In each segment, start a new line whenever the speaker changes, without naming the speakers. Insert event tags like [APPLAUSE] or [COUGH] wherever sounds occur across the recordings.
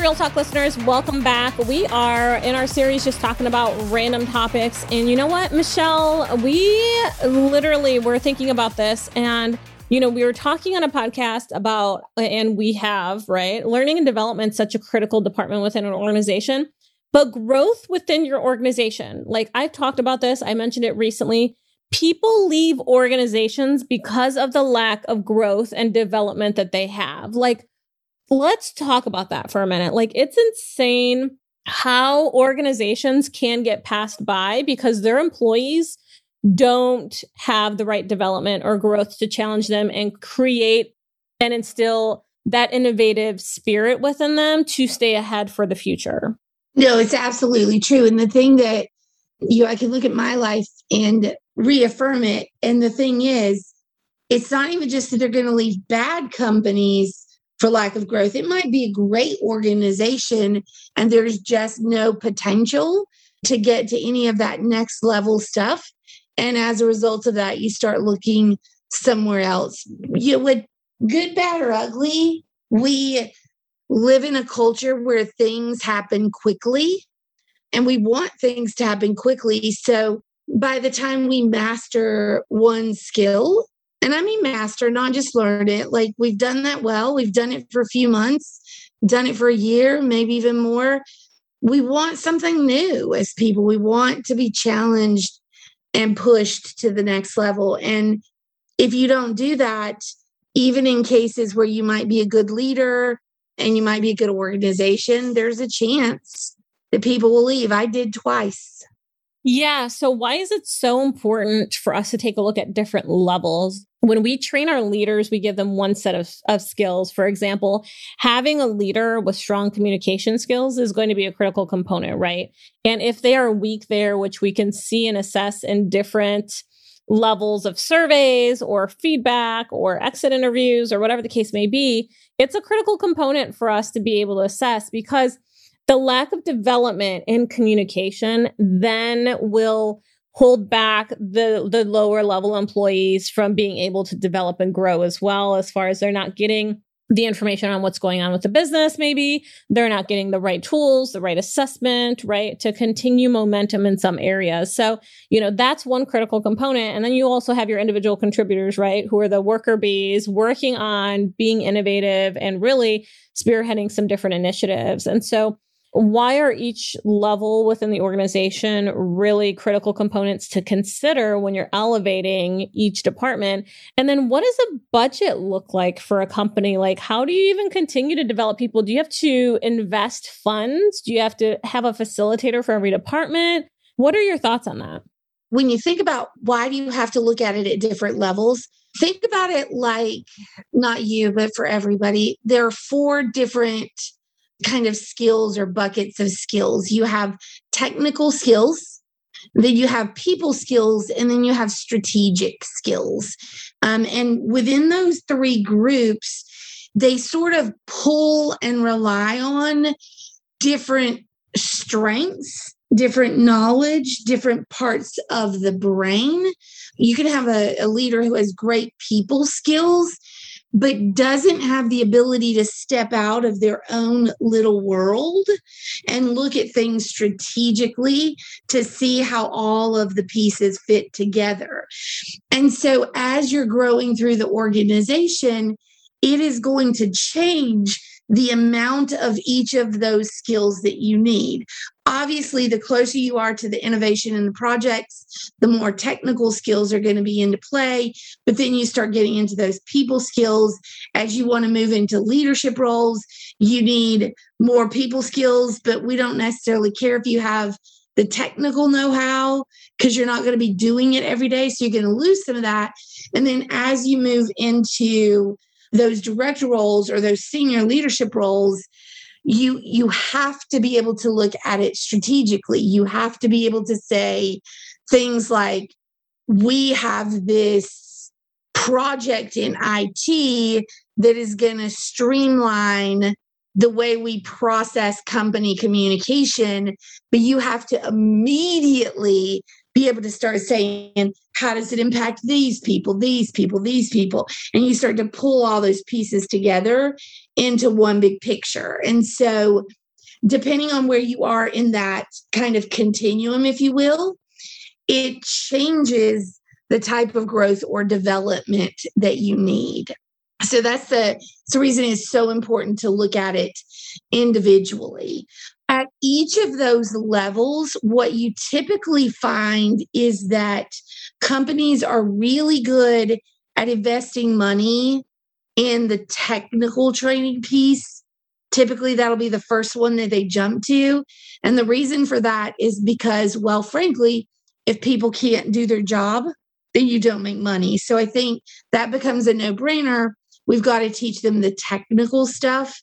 Real Talk listeners, welcome back. We are in our series just talking about random topics. And you know what, Michelle? We literally were thinking about this and you know, we were talking on a podcast about, and we have, right? Learning and development, such a critical department within an organization, but growth within your organization. Like I've talked about this, I mentioned it recently. People leave organizations because of the lack of growth and development that they have. Like, let's talk about that for a minute. Like, it's insane how organizations can get passed by because their employees don't have the right development or growth to challenge them and create and instill that innovative spirit within them to stay ahead for the future.
No, it's absolutely true. And the thing that you know, I can look at my life and reaffirm it. And the thing is, it's not even just that they're going to leave bad companies for lack of growth. It might be a great organization and there's just no potential to get to any of that next level stuff. And as a result of that, you start looking somewhere else. You would good, bad, or ugly, we live in a culture where things happen quickly and we want things to happen quickly. So by the time we master one skill, and I mean master, not just learned it. Like we've done that well. We've done it for a few months, done it for a year, maybe even more. We want something new as people. We want to be challenged and pushed to the next level. And if you don't do that, even in cases where you might be a good leader and you might be a good organization, there's a chance that people will leave. I did twice.
Yeah. So, why is it so important for us to take a look at different levels? When we train our leaders, we give them one set of, of skills. For example, having a leader with strong communication skills is going to be a critical component, right? And if they are weak there, which we can see and assess in different levels of surveys or feedback or exit interviews or whatever the case may be, it's a critical component for us to be able to assess because the lack of development in communication then will hold back the the lower level employees from being able to develop and grow as well as far as they're not getting the information on what's going on with the business maybe. They're not getting the right tools the right assessment right to continue momentum in some areas. So you know that's one critical component. And then you also have your individual contributors right who are the worker bees working on being innovative and really spearheading some different initiatives. And so why are each level within the organization really critical components to consider when you're elevating each department? And then what does a budget look like for a company? Like, how do you even continue to develop people? Do you have to invest funds? Do you have to have a facilitator for every department? What are your thoughts on that?
When you think about why do you have to look at it at different levels, think about it like not you, but for everybody. There are four different kind of skills or buckets of skills. You have technical skills, then you have people skills, and then you have strategic skills. Um, and within those three groups, they sort of pull and rely on different strengths, different knowledge, different parts of the brain. You can have a, a leader who has great people skills but doesn't have the ability to step out of their own little world and look at things strategically to see how all of the pieces fit together. And so, as you're growing through the organization, it is going to change the amount of each of those skills that you need. Obviously, the closer you are to the innovation and the projects, the more technical skills are going to be into play. But then you start getting into those people skills. As you want to move into leadership roles, you need more people skills, but we don't necessarily care if you have the technical know how because you're not going to be doing it every day. So you're going to lose some of that. And then as you move into those director roles or those senior leadership roles, you you have to be able to look at it strategically. You have to be able to say things like we have this project in IT that is going to streamline the way we process company communication but you have to immediately be able to start saying, how does it impact these people, these people, these people? And you start to pull all those pieces together into one big picture. And so, depending on where you are in that kind of continuum, if you will, it changes the type of growth or development that you need. So that's the, that's the reason it's so important to look at it individually. At each of those levels, what you typically find is that companies are really good at investing money in the technical training piece. Typically, that'll be the first one that they jump to. And the reason for that is because, well, frankly, if people can't do their job, then you don't make money. So I think that becomes a no brainer. We've got to teach them the technical stuff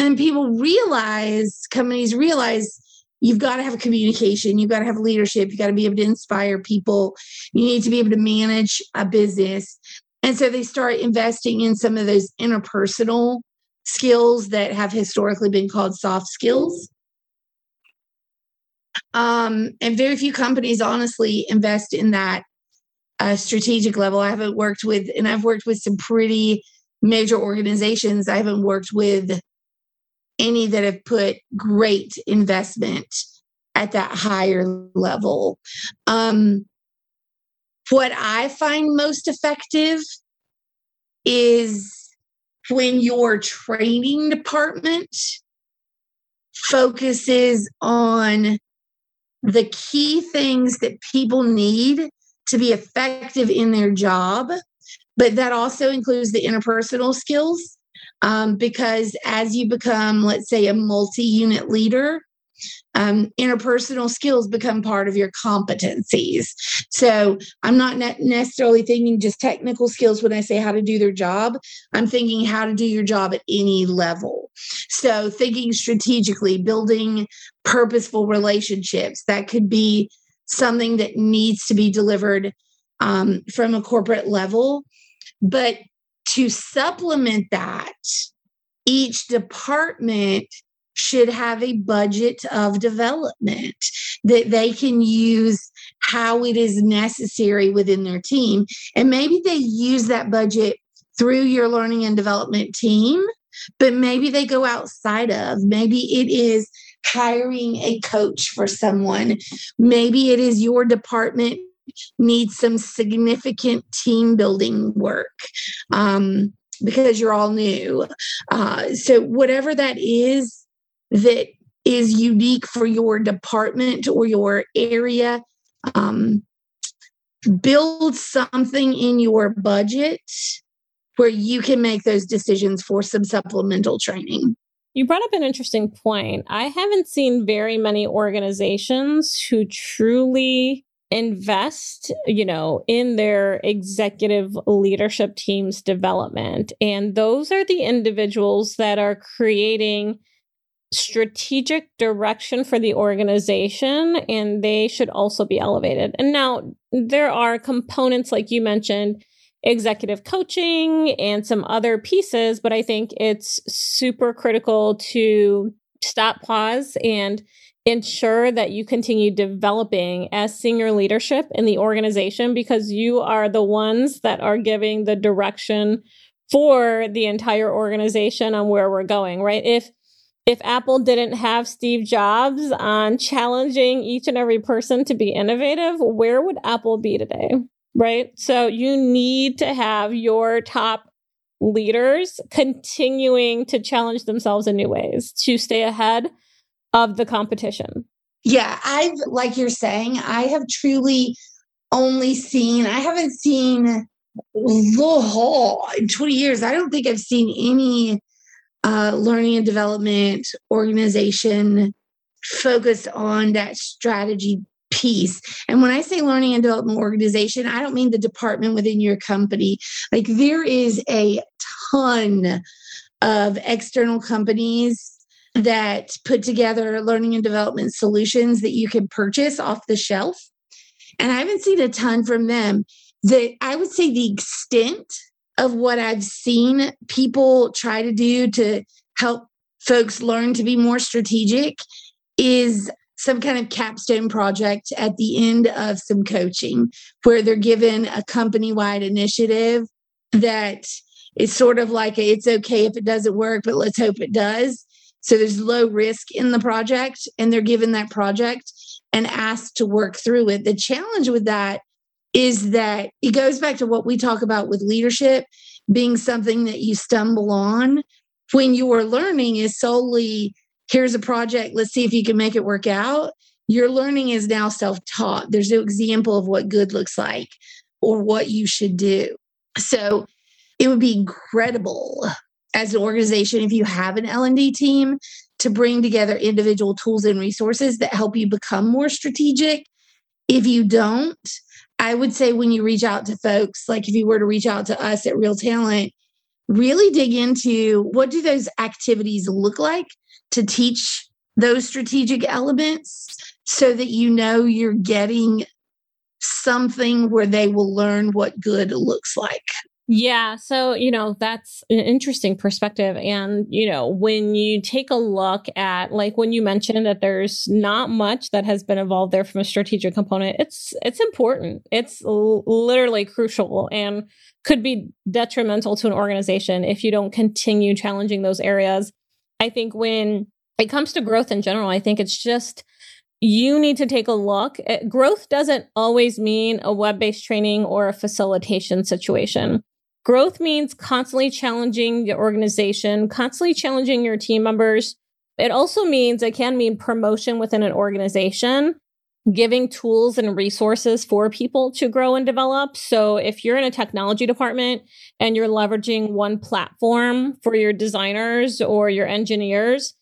and people realize, companies realize you've got to have communication, you've got to have leadership, you got to be able to inspire people, you need to be able to manage a business. And so they start investing in some of those interpersonal skills that have historically been called soft skills. Um, and very few companies honestly invest in that uh, strategic level. I haven't worked with, and I've worked with some pretty major organizations. I haven't worked with any that have put great investment at that higher level. Um, what I find most effective is when your training department focuses on the key things that people need to be effective in their job, but that also includes the interpersonal skills um, because as you become, let's say, a multi unit leader, um, interpersonal skills become part of your competencies. So I'm not necessarily thinking just technical skills when I say how to do their job. I'm thinking how to do your job at any level. So thinking strategically, building purposeful relationships that could be something that needs to be delivered um, from a corporate level. But to supplement that, each department should have a budget of development that they can use how it is necessary within their team. And maybe they use that budget through your learning and development team, but maybe they go outside of, maybe it is hiring a coach for someone, maybe it is your department needs some significant team building work um, because you're all new. Uh, so, whatever that is that is unique for your department or your area, um, build something in your budget where you can make those decisions for some supplemental training.
You brought up an interesting point. I haven't seen very many organizations who truly invest, you know, in their executive leadership team's development. And those are the individuals that are creating strategic direction for the organization and they should also be elevated. And now there are components like you mentioned executive coaching and some other pieces, but I think it's super critical to stop, pause, and ensure that you continue developing as senior leadership in the organization because you are the ones that are giving the direction for the entire organization on where we're going, right? If if Apple didn't have Steve Jobs on challenging each and every person to be innovative, where would Apple be today? Right? So you need to have your top leaders continuing to challenge themselves in new ways to stay ahead of the competition.
Yeah, I've, like you're saying, I have truly only seen, I haven't seen the whole in 20 years. I don't think I've seen any uh, learning and development organization focused on that strategy piece. And when I say learning and development organization, I don't mean the department within your company. Like there is a ton of external companies that put together learning and development solutions that you can purchase off the shelf. And I haven't seen a ton from them. That I would say the extent of what I've seen people try to do to help folks learn to be more strategic is some kind of capstone project at the end of some coaching where they're given a company wide initiative that is sort of like a, it's okay if it doesn't work, but let's hope it does. So there's low risk in the project, and they're given that project and asked to work through it. The challenge with that is that it goes back to what we talk about with leadership being something that you stumble on when you are learning is solely here's a project, let's see if you can make it work out. Your learning is now self taught. There's no example of what good looks like or what you should do. So it would be incredible as an organization if you have an L&D team to bring together individual tools and resources that help you become more strategic. If you don't, I would say when you reach out to folks, like if you were to reach out to us at Real Talent, really dig into what do those activities look like to teach those strategic elements so that you know you're getting something where they will learn what good looks like.
Yeah. So, you know, that's an interesting perspective. And, you know, when you take a look at, like, when you mentioned that there's not much that has been evolved there from a strategic component, it's, it's important. It's l- literally crucial and could be detrimental to an organization if you don't continue challenging those areas. I think when it comes to growth in general, I think it's just, you need to take a look. At, growth doesn't always mean a web based training or a facilitation situation. Growth means constantly challenging your organization, constantly challenging your team members. It also means it can mean promotion within an organization, giving tools and resources for people to grow and develop. So if you're in a technology department and you're leveraging one platform for your designers or your engineers,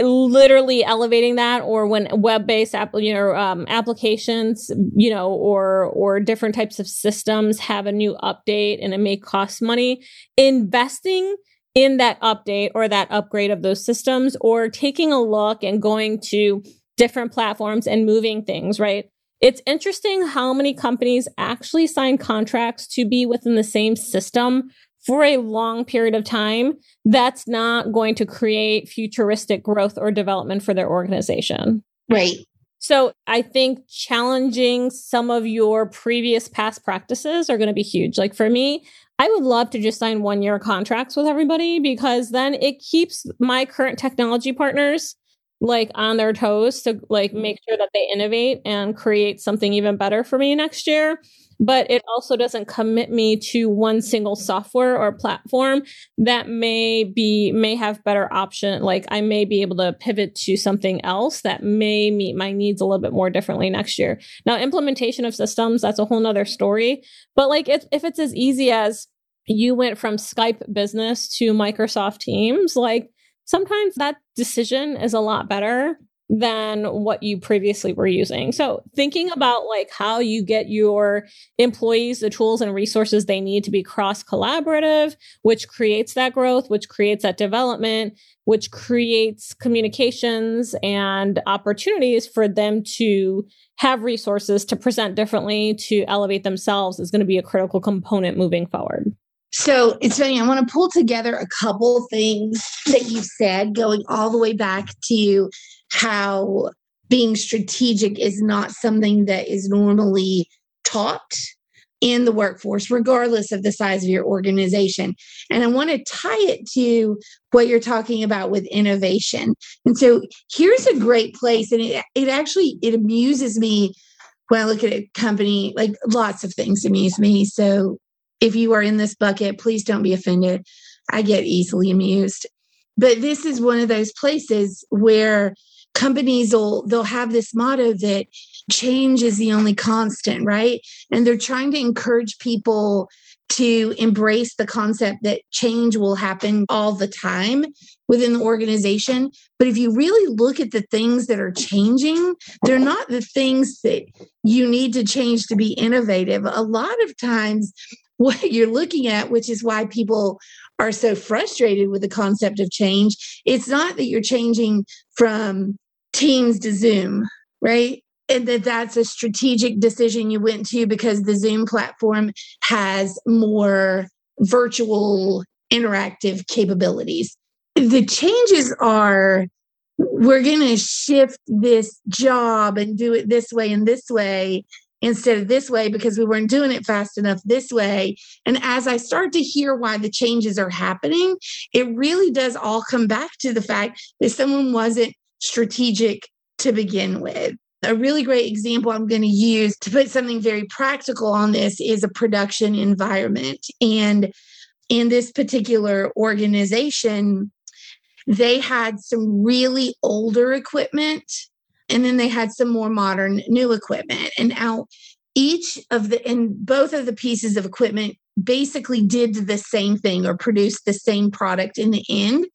literally elevating that or when web-based app, you know um, applications you know or or different types of systems have a new update and it may cost money investing in that update or that upgrade of those systems or taking a look and going to different platforms and moving things right? It's interesting how many companies actually sign contracts to be within the same system for a long period of time, that's not going to create futuristic growth or development for their organization.
Right.
So I think challenging some of your previous past practices are going to be huge. Like for me, I would love to just sign one year contracts with everybody because then it keeps my current technology partners like on their toes to like mm. make sure that they innovate and create something even better for me next year. But it also doesn't commit me to one single software or platform that may be may have better option like i may be able to pivot to something else that may meet my needs a little bit more differently next year. Now implementation of systems that's a whole nother story. But like if, if it's as easy as you went from skype business to microsoft teams like sometimes that decision is a lot better than what you previously were using. So thinking about like how you get your employees the tools and resources they need to be cross collaborative, which creates that growth, which creates that development, which creates communications and opportunities for them to have resources to present differently, to elevate themselves is going to be a critical component moving forward.
So it's funny. I want to pull together a couple things that you said, going all the way back to how being strategic is not something that is normally taught in the workforce, regardless of the size of your organization. And I want to tie it to what you're talking about with innovation. And so here's a great place, and it, it actually it amuses me when I look at a company, like lots of things amuse me. So if you are in this bucket, please don't be offended. I get easily amused. But this is one of those places where companies will they'll have this motto that change is the only constant, right? And they're trying to encourage people to embrace the concept that change will happen all the time within the organization. But if you really look at the things that are changing, they're not the things that you need to change to be innovative. A lot of times, [LAUGHS] what you're looking at, which is why people are so frustrated with the concept of change, it's not that you're changing from Teams to Zoom, right? And that that's a strategic decision you went to because the Zoom platform has more virtual interactive capabilities. The changes are we're going to shift this job and do it this way and this way instead of this way because we weren't doing it fast enough this way. And as I start to hear why the changes are happening, it really does all come back to the fact that someone wasn't strategic to begin with. A really great example I'm going to use to put something very practical on this is a production environment. And in this particular organization, they had some really older equipment and then they had some more modern new equipment. And now each of the and both of the pieces of equipment basically did the same thing or produced the same product in the end.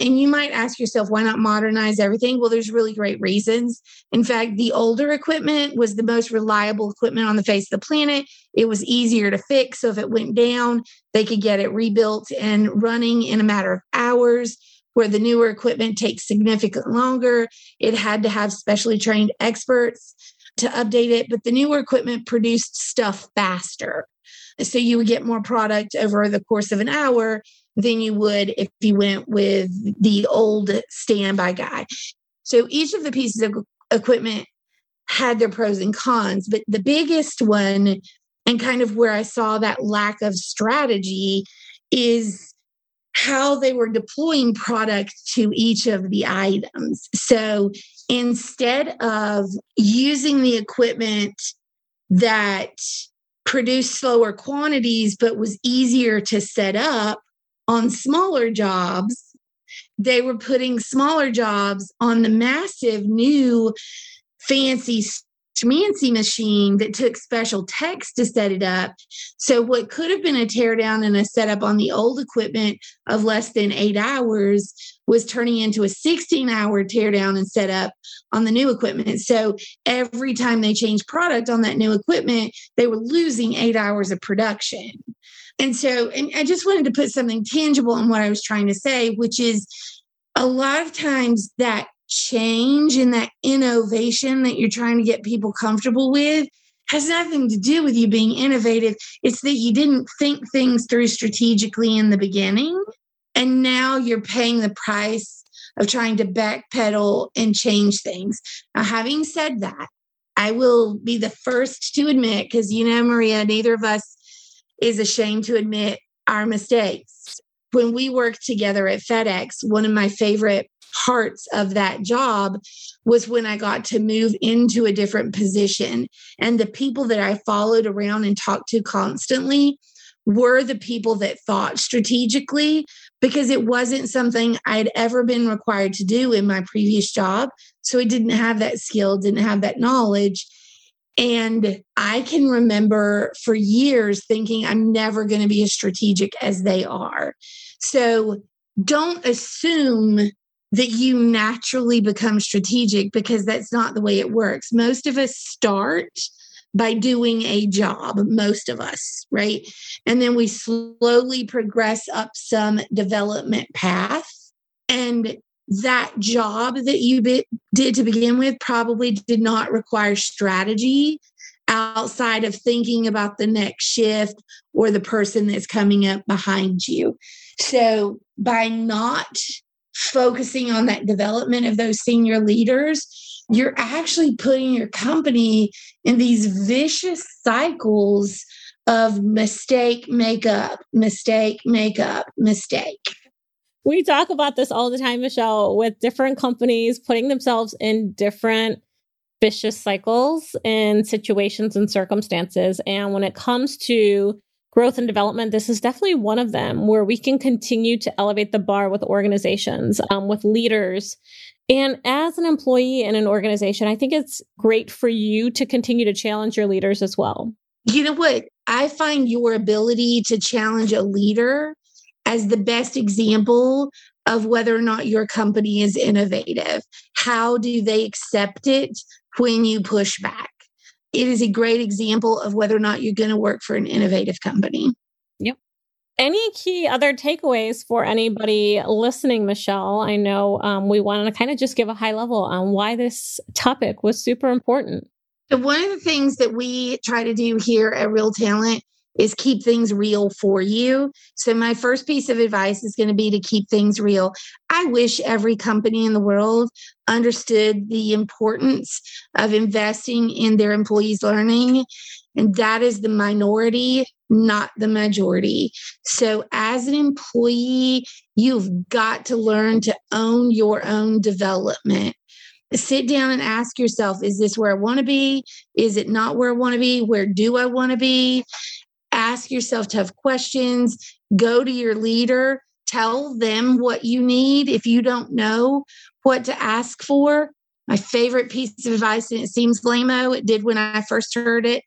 And you might ask yourself, why not modernize everything? Well, there's really great reasons. In fact, the older equipment was the most reliable equipment on the face of the planet. It was easier to fix. So if it went down, they could get it rebuilt and running in a matter of hours where the newer equipment takes significantly longer. It had to have specially trained experts to update it, but the newer equipment produced stuff faster. So you would get more product over the course of an hour than you would if you went with the old standby guy. So each of the pieces of equipment had their pros and cons, but the biggest one, and kind of where I saw that lack of strategy, is how they were deploying product to each of the items. So instead of using the equipment that produced slower quantities but was easier to set up on smaller jobs, they were putting smaller jobs on the massive new fancy schmancy machine that took special techs to set it up. So, what could have been a teardown and a setup on the old equipment of less than eight hours was turning into a 16 hour teardown and setup on the new equipment. So, every time they changed product on that new equipment, they were losing eight hours of production. And so, and I just wanted to put something tangible on what I was trying to say, which is a lot of times that change and that innovation that you're trying to get people comfortable with has nothing to do with you being innovative. It's that you didn't think things through strategically in the beginning. And now you're paying the price of trying to backpedal and change things. Now, having said that, I will be the first to admit, because you know, Maria, neither of us is ashamed to admit our mistakes. When we worked together at FedEx, one of my favorite parts of that job was when I got to move into a different position. And the people that I followed around and talked to constantly were the people that thought strategically because it wasn't something I'd ever been required to do in my previous job. So I didn't have that skill, didn't have that knowledge. And I can remember for years thinking I'm never going to be as strategic as they are. So don't assume that you naturally become strategic because that's not the way it works. Most of us start by doing a job, most of us, right? And then we slowly progress up some development path. And that job that you be, did to begin with probably did not require strategy outside of thinking about the next shift or the person that's coming up behind you. So by not focusing on that development of those senior leaders, you're actually putting your company in these vicious cycles of mistake, makeup, mistake, makeup, mistake.
We talk about this all the time, Michelle, with different companies putting themselves in different vicious cycles and situations and circumstances. And when it comes to growth and development, this is definitely one of them where we can continue to elevate the bar with organizations, um, with leaders. And as an employee in an organization, I think it's great for you to continue to challenge your leaders as well.
You know what? I find your ability to challenge a leader as the best example of whether or not your company is innovative. How do they accept it when you push back? It is a great example of whether or not you're going to work for an innovative company.
Yep. Any key other takeaways for anybody listening, Michelle? I know um, we want to kind of just give a high level on why this topic was super important.
One of the things that we try to do here at Real Talent is keep things real for you. So, my first piece of advice is going to be to keep things real. I wish every company in the world understood the importance of investing in their employees' learning. And that is the minority, not the majority. So, as an employee, you've got to learn to own your own development sit down and ask yourself is this where I want to be? Is it not where I want to be? Where do I want to be? Ask yourself tough questions, go to your leader, tell them what you need if you don't know what to ask for. My favorite piece of advice, and it seems lame it did when I first heard it,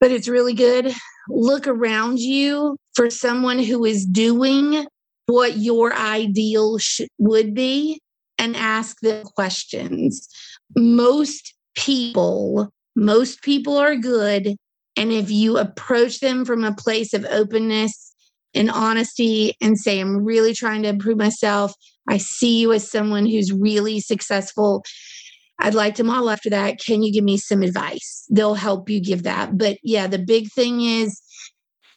but it's really good. Look around you for someone who is doing what your ideal sh- would be and ask them questions. Most people, most people are good and if you approach them from a place of openness and honesty and say, I'm really trying to improve myself, I see you as someone who's really successful. I'd like to model after that. Can you give me some advice? They'll help you give that. But yeah, the big thing is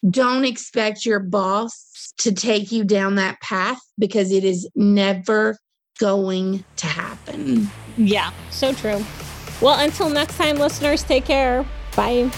don't expect your boss to take you down that path because it is never going to happen.
Yeah, so true. Well, until next time, listeners, take care. Bye.